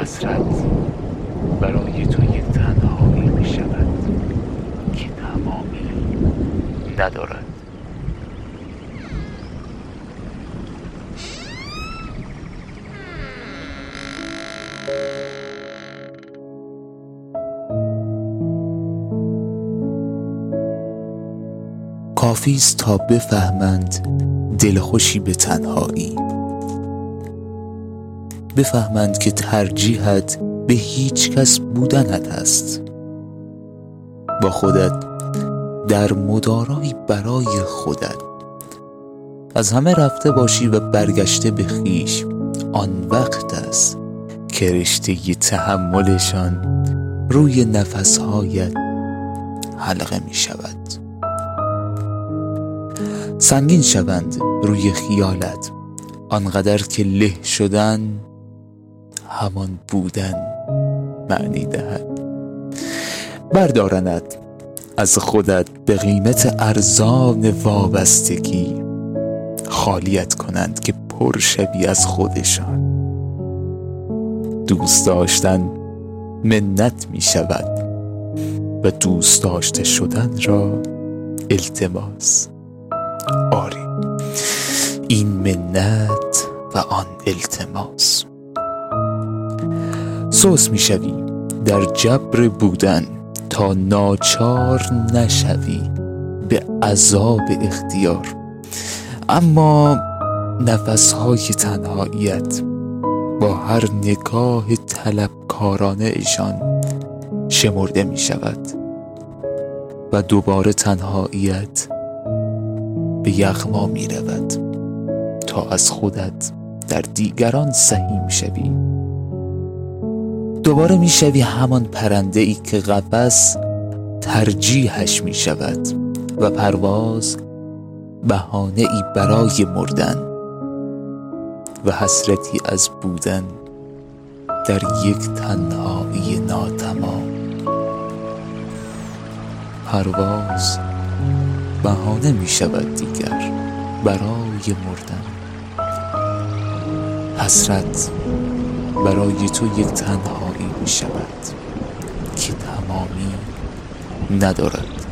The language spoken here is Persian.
حسرت برای تو یک تنهایی می شود که تمامی ندارد. کافی است تا بفهمند دلخوشی به تنهایی. بفهمند که ترجیحت به هیچ کس بودنت است. با خودت در مدارایی برای خودت. از همه رفته باشی و برگشته به خیش آن وقت است که رشته تحملشان روی نفسهایت حلقه می شود. سنگین شوند روی خیالت آنقدر که له شدن همان بودن معنی دهد. بردارند از خودت به قیمت ارزان وابستگی خالیت کنند که پر شوی از خودشان. دوست داشتن منت می شود و دوست داشته شدن را التماس. آری این منت و آن التماس. سوس می‌شوی. در جبر بودن تا ناچار نشوی. به عذاب اختیار. اما نفسهای تنهاییت با هر نگاه طلبکارانه ایشان شمرده می شود و دوباره تنهاییت به یغما می رود تا از خودت در دیگران سهیم شوی. دوباره می شوی همان پرنده ای که قفس ترجیحش می شود و پرواز بهانه ای برای مردن و حسرتی از بودن در یک تنهایی ناتمام. پرواز بهانه می شود دیگر برای مردن. حسرت برای تو یک تنهایی می شود که تمامی ندارد.